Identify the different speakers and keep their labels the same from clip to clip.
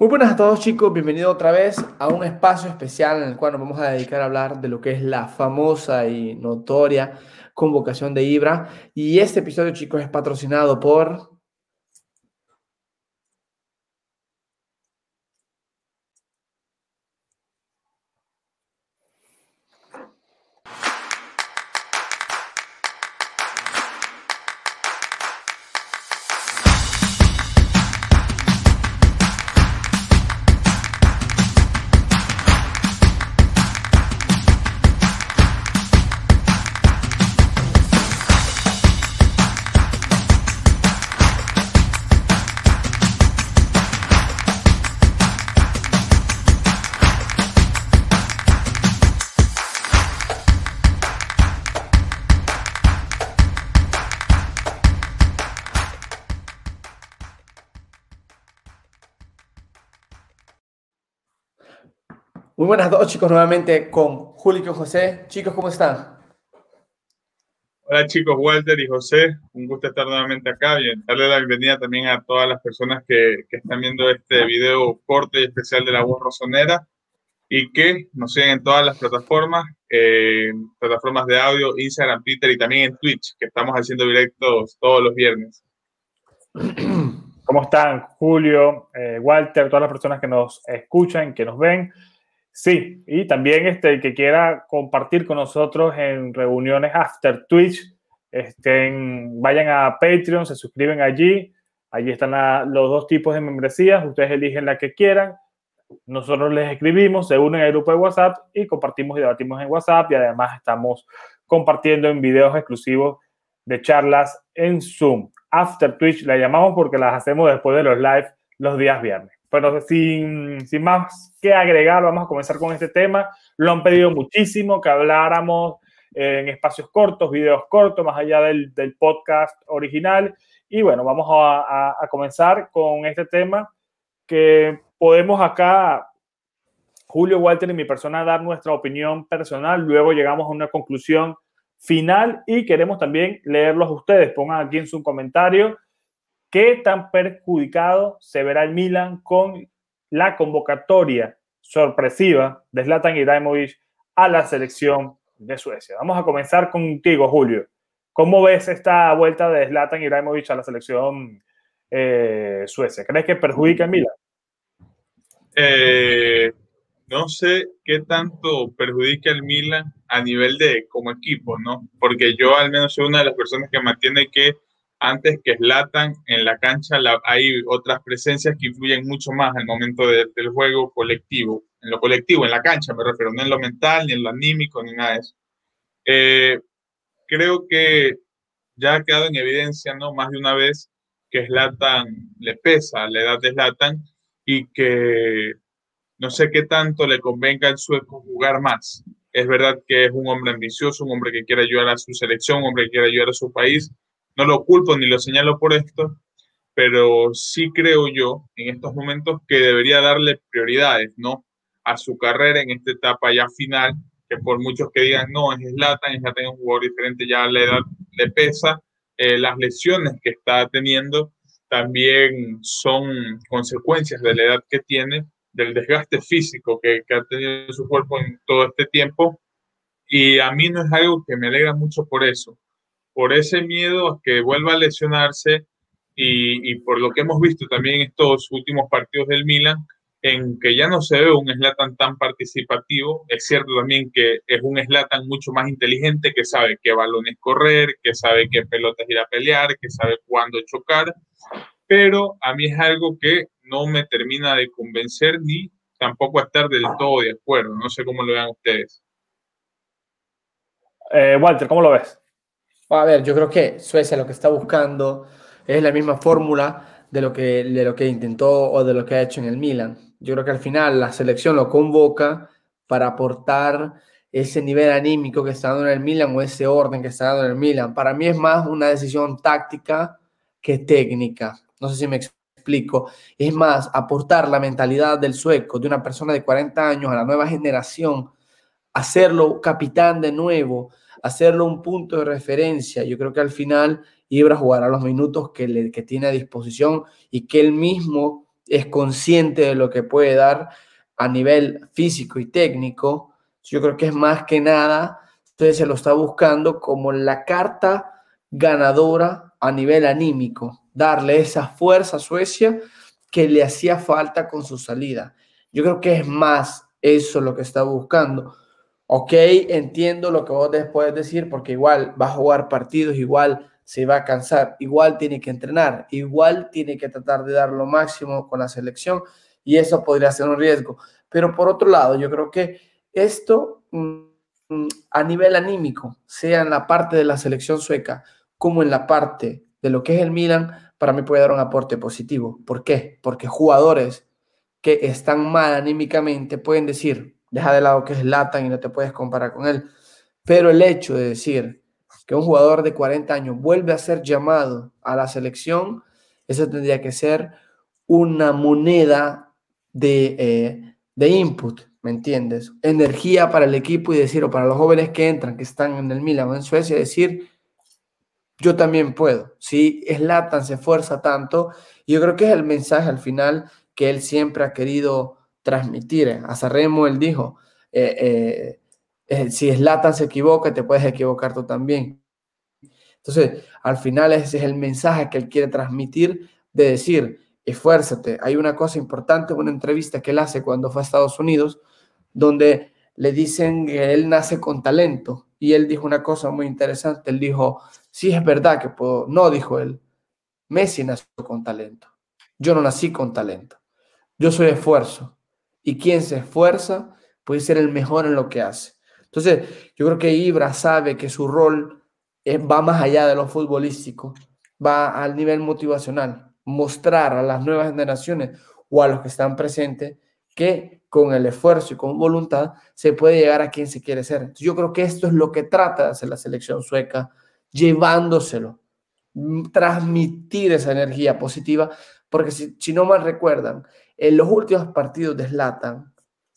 Speaker 1: Muy buenas a todos chicos, bienvenidos otra vez a un espacio especial en el cual nos vamos a dedicar a hablar de lo que es la famosa y notoria convocación de Ibra. Y este episodio chicos es patrocinado por Muy buenas dos chicos, nuevamente con Julio y José. Chicos, ¿cómo están?
Speaker 2: Hola chicos, Walter y José, un gusto estar nuevamente acá y darle la bienvenida también a todas las personas que, que están viendo este video corte y especial de la voz rosonera y que nos siguen en todas las plataformas, eh, plataformas de audio, Instagram, Twitter y también en Twitch, que estamos haciendo directos todos los viernes.
Speaker 3: ¿Cómo están Julio, eh, Walter, todas las personas que nos escuchan, que nos ven? Sí, y también este, el que quiera compartir con nosotros en reuniones after Twitch, estén, vayan a Patreon, se suscriben allí. Allí están los dos tipos de membresías. Ustedes eligen la que quieran. Nosotros les escribimos, se unen al grupo de WhatsApp y compartimos y debatimos en WhatsApp. Y además estamos compartiendo en videos exclusivos de charlas en Zoom. After Twitch la llamamos porque las hacemos después de los live los días viernes. Pero sin, sin más que agregar, vamos a comenzar con este tema. Lo han pedido muchísimo, que habláramos en espacios cortos, videos cortos, más allá del, del podcast original. Y bueno, vamos a, a, comenzar con este tema que podemos acá, Julio, Walter y mi persona, dar nuestra opinión personal. Luego llegamos a una conclusión final y queremos también leerlos a ustedes. Pongan aquí en su comentario ¿Qué tan perjudicado se verá el Milan con la convocatoria sorpresiva de Zlatan Ibrahimovic a la selección de Suecia? Vamos a comenzar contigo, Julio. ¿Cómo ves esta vuelta de Zlatan Ibrahimovic a la selección eh, suecia? ¿Crees que perjudica el Milan?
Speaker 2: Eh, no sé qué tanto perjudica el Milan a nivel de como equipo, ¿no? Porque yo al menos soy una de las personas que mantiene que antes que Slatan en la cancha hay otras presencias que influyen mucho más al momento del juego colectivo, en lo colectivo, en la cancha me refiero, no en lo mental, ni en lo anímico, ni nada de eso. Eh, creo que ya ha quedado en evidencia, ¿no? Más de una vez que Slatan le pesa la edad de Slatan y que no sé qué tanto le convenga al sueco jugar más. Es verdad que es un hombre ambicioso, un hombre que quiere ayudar a su selección, un hombre que quiere ayudar a su país, no lo culpo ni lo señalo por esto, pero sí creo yo en estos momentos que debería darle prioridades, ¿no? A su carrera en esta etapa ya final, que por muchos que digan, no, es Zlatan, Zlatan es un jugador diferente, ya la edad le pesa, eh, las lesiones que está teniendo también son consecuencias de la edad que tiene, del desgaste físico que, ha tenido su cuerpo en todo este tiempo, y a mí no es algo que me alegra mucho por eso por ese miedo a que vuelva a lesionarse y, por lo que hemos visto también estos últimos partidos del Milan, en que ya no se ve un Slatan tan participativo. Es cierto también que es un Slatan mucho más inteligente, que sabe qué balones correr, que sabe qué pelotas ir a pelear, que sabe cuándo chocar, pero a mí es algo que no me termina de convencer ni tampoco estar del todo de acuerdo. No sé cómo lo vean ustedes.
Speaker 3: Eh, Walter, ¿cómo lo ves?
Speaker 1: A ver, yo creo que Suecia lo que está buscando es la misma fórmula de lo que, de lo que intentó o de lo que ha hecho en el Milan. Yo creo que al final la selección lo convoca para aportar ese nivel anímico que está dando en el Milan o ese orden que está dando en el Milan. Para mí es más una decisión táctica que técnica. No sé si me explico. Es más, aportar la mentalidad del sueco, de una persona de 40 años a la nueva generación, hacerlo capitán de nuevo, hacerlo un punto de referencia. Yo creo que al final Ibra jugará los minutos que, le, que tiene a disposición y que él mismo es consciente de lo que puede dar a nivel físico y técnico. Yo creo que es más que nada, entonces se lo está buscando como la carta ganadora a nivel anímico, darle esa fuerza a Suecia que le hacía falta con su salida. Yo creo que es más eso lo que está buscando. Ok, entiendo lo que vos puedes decir, porque igual va a jugar partidos, igual se va a cansar, igual tiene que entrenar, igual tiene que tratar de dar lo máximo con la selección y eso podría ser un riesgo. Pero por otro lado, yo creo que esto mm, mm, a nivel anímico, sea en la parte de la selección sueca como en la parte de lo que es el Milan, para mí puede dar un aporte positivo. ¿Por qué? Porque jugadores que están mal anímicamente pueden decir, deja de lado que es Latan y no te puedes comparar con él, pero el hecho de decir que un jugador de 40 años vuelve a ser llamado a la selección, eso tendría que ser una moneda de, eh, de input, ¿me entiendes? Energía para el equipo y decir, o para los jóvenes que entran, que están en el Milan o en Suecia, decir, yo también puedo. Si Slatan se esfuerza tanto, yo creo que es el mensaje al final que él siempre ha querido transmitir. A Sarremo él dijo, eh, eh, eh, si Slatan se equivoca, te puedes equivocar tú también. Entonces, al final ese es el mensaje que él quiere transmitir de decir, esfuérzate. Hay una cosa importante, una entrevista que él hace cuando fue a Estados Unidos, donde le dicen que él nace con talento. Y él dijo una cosa muy interesante. Él dijo, sí es verdad que puedo. No, dijo él, Messi nació con talento. Yo no nací con talento. Yo soy esfuerzo. Y quien se esfuerza puede ser el mejor en lo que hace. Entonces, yo creo que Ibra sabe que su rol va más allá de lo futbolístico, va al nivel motivacional, mostrar a las nuevas generaciones o a los que están presentes que con el esfuerzo y con voluntad se puede llegar a quien se quiere ser. yo creo que esto es lo que trata de hacer la selección sueca, llevándoselo, transmitir esa energía positiva, porque si, si no mal recuerdan, en los últimos partidos de Zlatan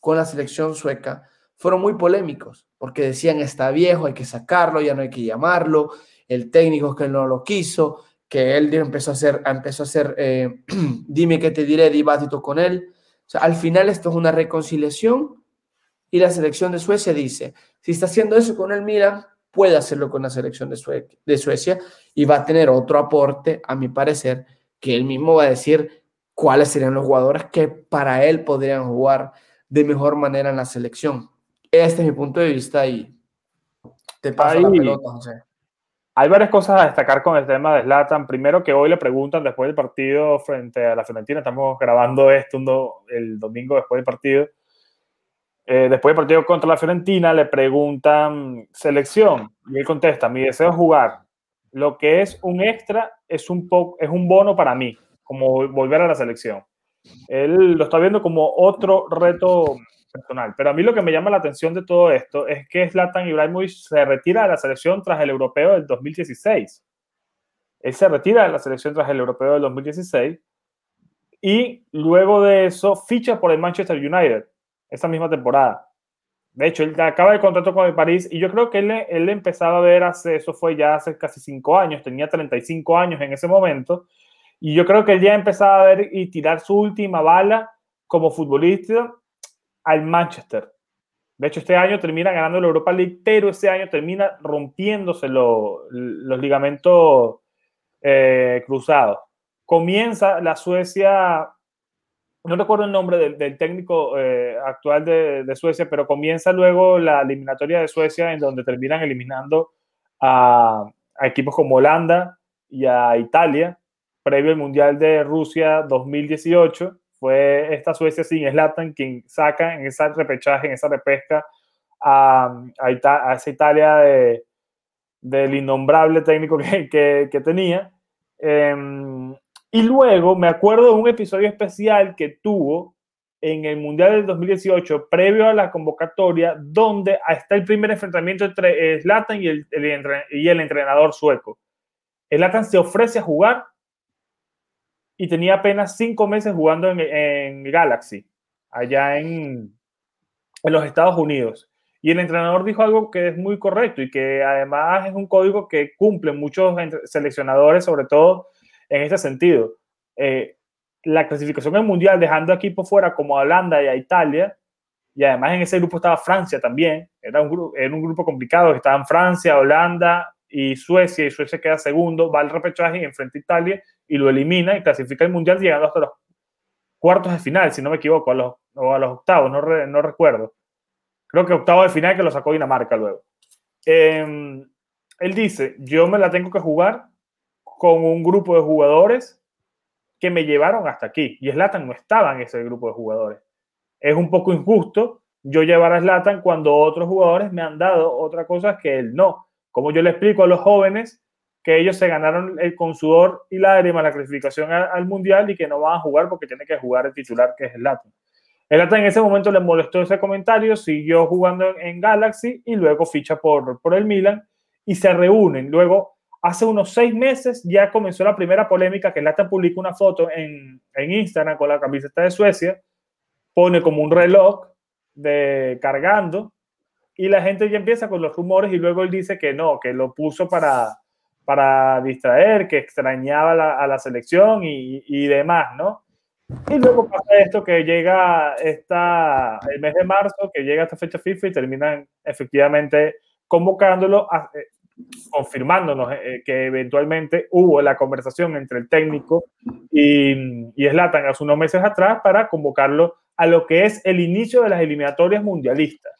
Speaker 1: con la selección sueca, fueron muy polémicos, porque decían está viejo, hay que sacarlo, ya no hay que llamarlo, el técnico que no lo quiso, que él empezó a hacer, empezó a hacer eh, dime qué te diré, dibátito con él. Al final esto es una reconciliación y la selección de Suecia dice, si está haciendo eso con el Milan, puede hacerlo con la selección de, de Suecia y va a tener otro aporte, a mi parecer, que él mismo va a decir cuáles serían los jugadores que para él podrían jugar de mejor manera en la selección. Este es mi punto de vista y te paso la pelota, José.
Speaker 3: Hay varias cosas a destacar con el tema de Zlatan. Primero que hoy le preguntan después del partido frente a la Fiorentina, estamos grabando esto el domingo después del partido. Eh, después del partido contra la Fiorentina le preguntan selección y él contesta, mi deseo es jugar. Lo que es un extra es un, es un bono para mí, como volver a la selección. Él lo está viendo como otro reto personal. Pero a mí lo que me llama la atención de todo esto es que Zlatan Ibrahimovic se retira de la selección tras el europeo del 2016. Él se retira de la selección tras el europeo del 2016 y luego de eso ficha por el Manchester United esa misma temporada. De hecho, él acaba el contrato con el París y yo creo que él, él empezaba a ver hace, eso fue ya hace casi cinco años, tenía 35 años en ese momento, y yo creo que él ya empezaba a ver y tirar su última bala como futbolista al Manchester. De hecho, este año termina ganando la Europa League, pero ese año termina rompiéndose los ligamentos eh, cruzados. Comienza la Suecia, no recuerdo el nombre del, técnico eh, actual de, Suecia, pero comienza luego la eliminatoria de Suecia en donde terminan eliminando a, equipos como Holanda y a Italia, previo al Mundial de Rusia 2018 fue esta Suecia sin Slatan quien saca en ese repechaje, en esa repesca a, a, esa Italia de, del innombrable técnico que, que, tenía. Em, y luego me acuerdo de un episodio especial que tuvo en el Mundial del 2018, previo a la convocatoria, donde está el primer enfrentamiento entre y el, y el entrenador sueco. Slatan se ofrece a jugar y tenía apenas cinco meses jugando en, Galaxy, allá en, en, los Estados Unidos. Y el entrenador dijo algo que es muy correcto y que además es un código que cumplen muchos seleccionadores, sobre todo en este sentido. Eh, la clasificación en mundial, dejando equipos fuera como a Holanda y a Italia, y además en ese grupo estaba Francia también, era un, grupo, era un grupo complicado, estaban Francia, Holanda y Suecia, y Suecia queda segundo, va al repechaje y enfrenta a Italia y lo elimina y clasifica el mundial llegando hasta los cuartos de final, si no me equivoco, a los, o a los octavos, no, no recuerdo. Creo que octavo de final que lo sacó Dinamarca luego. Em, él dice, yo me la tengo que jugar con un grupo de jugadores que me llevaron hasta aquí. Y Slatan no estaba en ese grupo de jugadores. Es un poco injusto yo llevar a Slatan cuando otros jugadores me han dado otra cosa que él no. Como yo le explico a los jóvenes que ellos se ganaron el, con sudor y lágrimas la clasificación al, Mundial y que no van a jugar porque tiene que jugar el titular que es Slatan. Slatan en ese momento le molestó ese comentario, siguió jugando en, Galaxy y luego ficha por, por el Milan y se reúnen. Luego Hace unos seis meses ya comenzó la primera polémica que Lata publicó una foto en, en Instagram con la camiseta de Suecia, pone como un reloj de cargando y la gente ya empieza con los rumores y luego él dice que no, que lo puso para, para distraer, que extrañaba a la selección y, y, demás, ¿no? Y luego pasa esto que llega esta, el mes de marzo, que llega esta fecha FIFA y terminan efectivamente convocándolo, a, eh, confirmándonos eh, que eventualmente hubo la conversación entre el técnico y, y Zlatan hace unos meses atrás para convocarlo a lo que es el inicio de las eliminatorias mundialistas.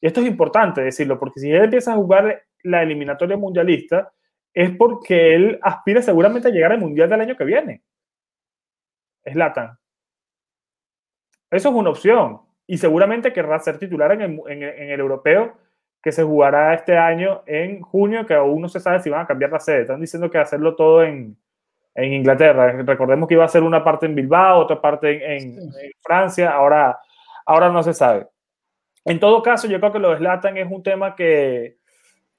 Speaker 3: Y esto es importante decirlo, porque si él empieza a jugar la eliminatoria mundialista, es porque él aspira seguramente a llegar al mundial del año que viene. Zlatan. Eso es una opción. Y seguramente querrá ser titular en el europeo que se jugará este año en junio, que aún no se sabe si van a cambiar la sede. Están diciendo que hacerlo todo en, en Inglaterra. Recordemos que iba a ser una parte en Bilbao, otra parte en, en, Francia, ahora, ahora no se sabe. En todo caso, yo creo que lo de Zlatan es un tema que,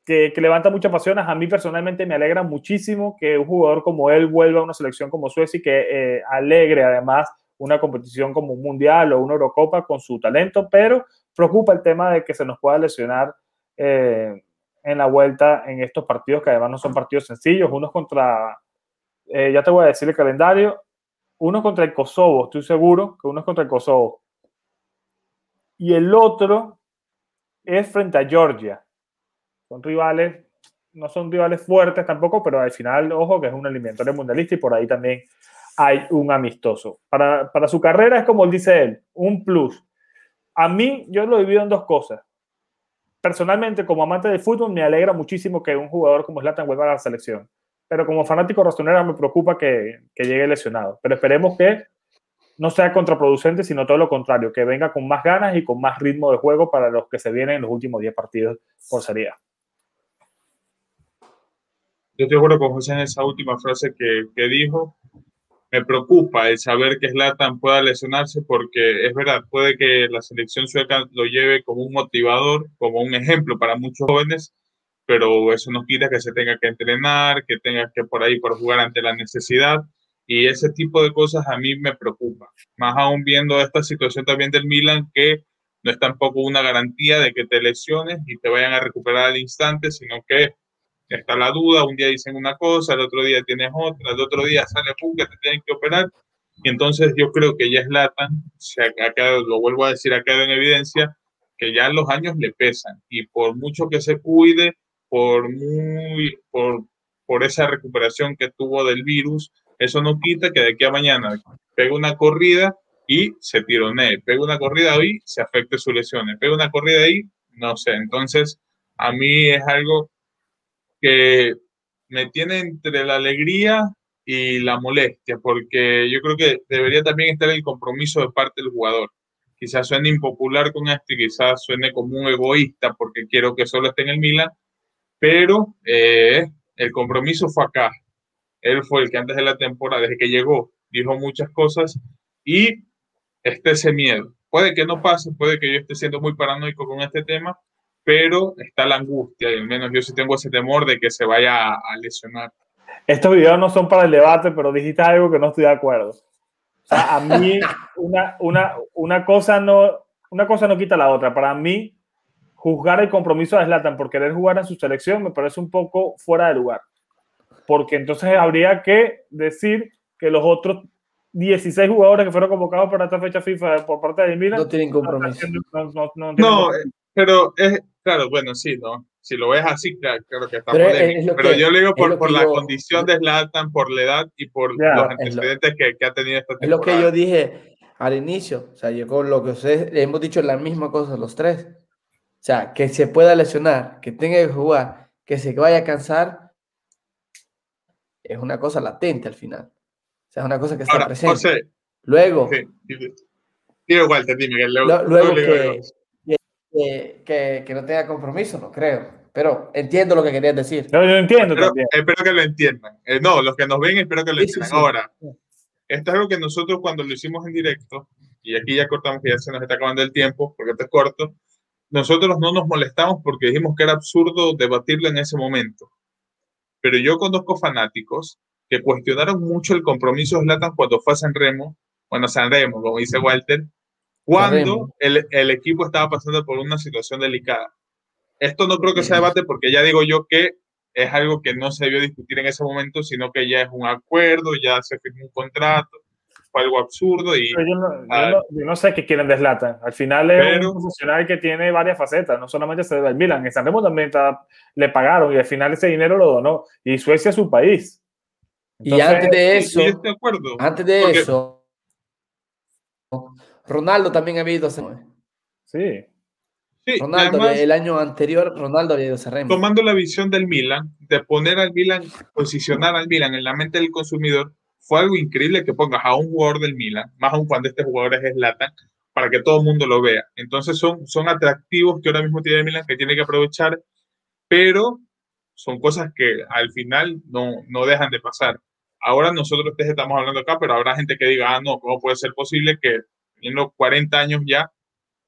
Speaker 3: que, que, levanta muchas pasiones. A mí personalmente me alegra muchísimo que un jugador como él vuelva a una selección como Suecia y que eh, alegre además una competición como un mundial o una Eurocopa con su talento, pero preocupa el tema de que se nos pueda lesionar eh, en la vuelta en estos partidos, que además no son partidos sencillos, unos contra, eh, ya te voy a decir el calendario, uno contra el Kosovo, estoy seguro que uno es contra el Kosovo. Y el otro es frente a Georgia. Son rivales, no son rivales fuertes tampoco, pero al final, ojo, que es un eliminatorio mundialista y por ahí también hay un amistoso. Para, para su carrera es como dice él, un plus. A mí, yo lo divido en dos cosas personalmente, como amante de fútbol, me alegra muchísimo que un jugador como Zlatan vuelva a la selección. Pero como fanático rostonera me preocupa que, que llegue lesionado. Pero esperemos que no sea contraproducente, sino todo lo contrario, que venga con más ganas y con más ritmo de juego para los que se vienen en los últimos 10 partidos por serie.
Speaker 2: Yo estoy de acuerdo con José en esa última frase que, que dijo me preocupa el saber que Zlatan pueda lesionarse porque es verdad, puede que la selección sueca lo lleve como un motivador, como un ejemplo para muchos jóvenes, pero eso no quita que se tenga que entrenar, que tenga que por ahí por jugar ante la necesidad y ese tipo de cosas a mí me preocupa. Más aún viendo esta situación también del Milan que no es tampoco una garantía de que te lesiones y te vayan a recuperar al instante, sino que está la duda, un día dicen una cosa, el otro día tienes otra, el otro día sale pum, que te tienen que operar. Y entonces yo creo que ya es Latan, se ha lo vuelvo a decir, ha quedado en evidencia que ya los años le pesan. Y por mucho que se cuide, por muy por, por esa recuperación que tuvo del virus, eso no quita que de aquí a mañana pegue una corrida y se tironee, pega una corrida ahí, se afecte sus lesiones, pega una corrida ahí, no sé, entonces a mí es algo que me tiene entre la alegría y la molestia, porque yo creo que debería también estar el compromiso de parte del jugador. Quizás suene impopular con esto y quizás suene como un egoísta porque quiero que solo esté en el Milan, pero eh, el compromiso fue acá. Él fue el que antes de la temporada, desde que llegó, dijo muchas cosas y está ese miedo. Puede que no pase, puede que yo esté siendo muy paranoico con este tema, pero está la angustia, y al menos yo sí tengo ese temor de que se vaya a, lesionar.
Speaker 3: Estos videos no son para el debate, pero dijiste algo que no estoy de acuerdo. O sea, a mí una, una, una, cosa no, una cosa no quita la otra. Para mí, juzgar el compromiso de Zlatan por querer jugar en su selección me parece un poco fuera de lugar. Porque entonces habría que decir que los otros 16 jugadores que fueron convocados para esta fecha FIFA por parte de Milan.
Speaker 1: No tienen compromiso.
Speaker 2: No, pero es, claro, bueno, sí, ¿no? Si lo ves así, claro, que está pero, pero yo le digo por, por la condición de Zlatan, por la edad y por los antecedentes que, que, ha tenido esta temporada.
Speaker 1: Es lo que yo dije al inicio. O sea, yo con lo que ustedes hemos dicho la misma cosa los tres. O sea, que se pueda lesionar, que tenga que jugar, que se vaya a cansar, es una cosa latente al final. O sea, es una cosa que está presente. luego. Sí,
Speaker 2: Walter, dime que
Speaker 1: luego, luego que, que, que, no tenga compromiso, no creo. Pero entiendo lo que querías decir.
Speaker 3: No, yo entiendo también.
Speaker 2: Espero que lo entiendan. Eh, no, los que nos ven, espero que lo entiendan. Ahora, esto es algo que nosotros cuando lo hicimos en directo, y aquí ya cortamos que ya se nos está acabando el tiempo, porque esto es corto, nosotros no nos molestamos porque dijimos que era absurdo debatirlo en ese momento. Pero yo conozco fanáticos que cuestionaron mucho el compromiso de Zlatan cuando fue a San Remo, bueno, San Remo, como dice Walter, cuando el, el, equipo estaba pasando por una situación delicada. Esto no creo que sea debate porque ya digo yo que es algo que no se debió discutir en ese momento, sino que ya es un acuerdo, ya se firmó un contrato, fue algo absurdo y...
Speaker 3: Yo no, sé qué quieren deslatan. Al final es un funcionario que tiene varias facetas, no solamente se debe al Milan, en San Remo también le pagaron y al final ese dinero lo donó. Y Suecia es su país.
Speaker 1: y antes de eso, antes de eso, Ronaldo también ha habido.
Speaker 3: Sí.
Speaker 1: Ronaldo, el año anterior, Ronaldo había ido a
Speaker 2: Tomando la visión del Milan, de poner al Milan, posicionar al Milan en la mente del consumidor, fue algo increíble que pongas a un jugador del Milan, más aún cuando este jugador es Zlatan, para que todo el mundo lo vea. Entonces son, son atractivos que ahora mismo tiene el Milan, que tiene que aprovechar, pero son cosas que al final no, no dejan de pasar. Ahora nosotros estamos hablando acá, pero habrá gente que diga, ah, no, ¿cómo puede ser posible que en los 40 años ya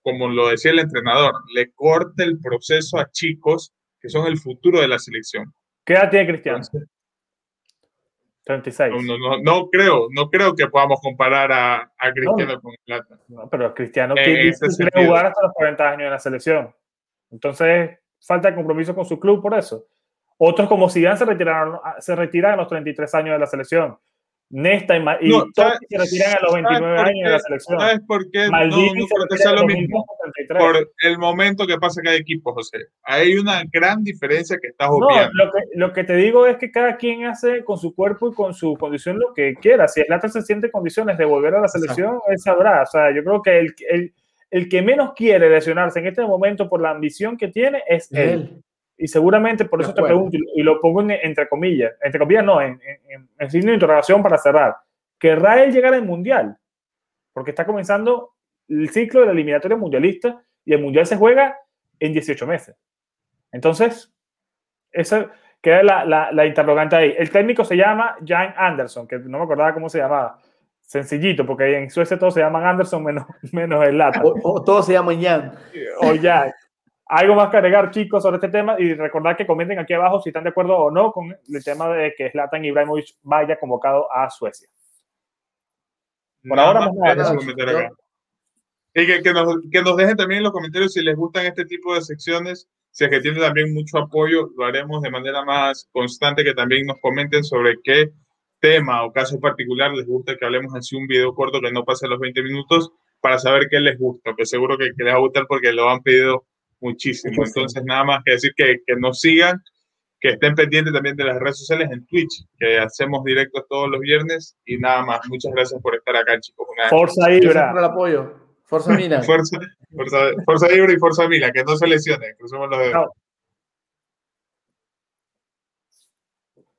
Speaker 2: como lo decía el entrenador, le corte el proceso a chicos que son el futuro de la selección.
Speaker 3: ¿Qué edad tiene Cristiano? 36.
Speaker 2: No, no, creo, no creo que podamos comparar a, Cristiano con Plata.
Speaker 3: No, pero Cristiano quiere, jugar hasta los 40 años en la selección. Entonces, falta de compromiso con su club por eso. Otros como Zidane se retiraron, se retiran a los 33 años de la selección. Nesta y, y todos se retiran a los 29 años de la selección.
Speaker 2: ¿Sabes por qué? Maldini no, no sea lo mismo. Por el momento que pasa cada equipo, José. Hay una gran diferencia que estás obviando.
Speaker 3: No, lo que, lo que te digo es que cada quien hace con su cuerpo y con su condición lo que quiera. Si el Atlanta se siente condiciones de volver a la selección, él sabrá. O sea, yo creo que el, el, el, que menos quiere lesionarse en este momento por la ambición que tiene es él. él. Y seguramente por eso te pregunto, y lo pongo entre comillas, entre comillas no, en, en, en signo de interrogación para cerrar. ¿Querrá él llegar al Mundial? Porque está comenzando el ciclo de la eliminatoria mundialista y el Mundial se juega en 18 meses. Entonces, esa queda la, la, la interrogante ahí. El técnico se llama Jan Anderson, que no me acordaba cómo se llamaba. Sencillito, porque en Suecia todos se llaman Anderson menos, menos el lata.
Speaker 1: O, todos se llaman Jan.
Speaker 3: O Jan. Algo más que agregar, chicos, sobre este tema y recordar que comenten aquí abajo si están de acuerdo o no con el tema de que Zlatan Ibrahimovic vaya convocado a Suecia.
Speaker 2: Por ahora, Y que, que, nos, que, nos, dejen también en los comentarios si les gustan este tipo de secciones, si es que tienen también mucho apoyo, lo haremos de manera más constante, que también nos comenten sobre qué tema o caso particular les gusta que hablemos así un video corto que no pase los 20 minutos para saber qué les gusta, que seguro que, que les va a gustar porque lo han pedido muchísimo. Entonces, nada más que decir que, que nos sigan, que estén pendientes también de las redes sociales en Twitch, que hacemos directos todos los viernes. Y nada más, muchas gracias por estar acá, chicos.
Speaker 3: Forza Ibra.
Speaker 1: por el apoyo. Forza Mina.
Speaker 2: Forza, Ibra y Forza Mila, que no se lesionen. Crucemos los dedos.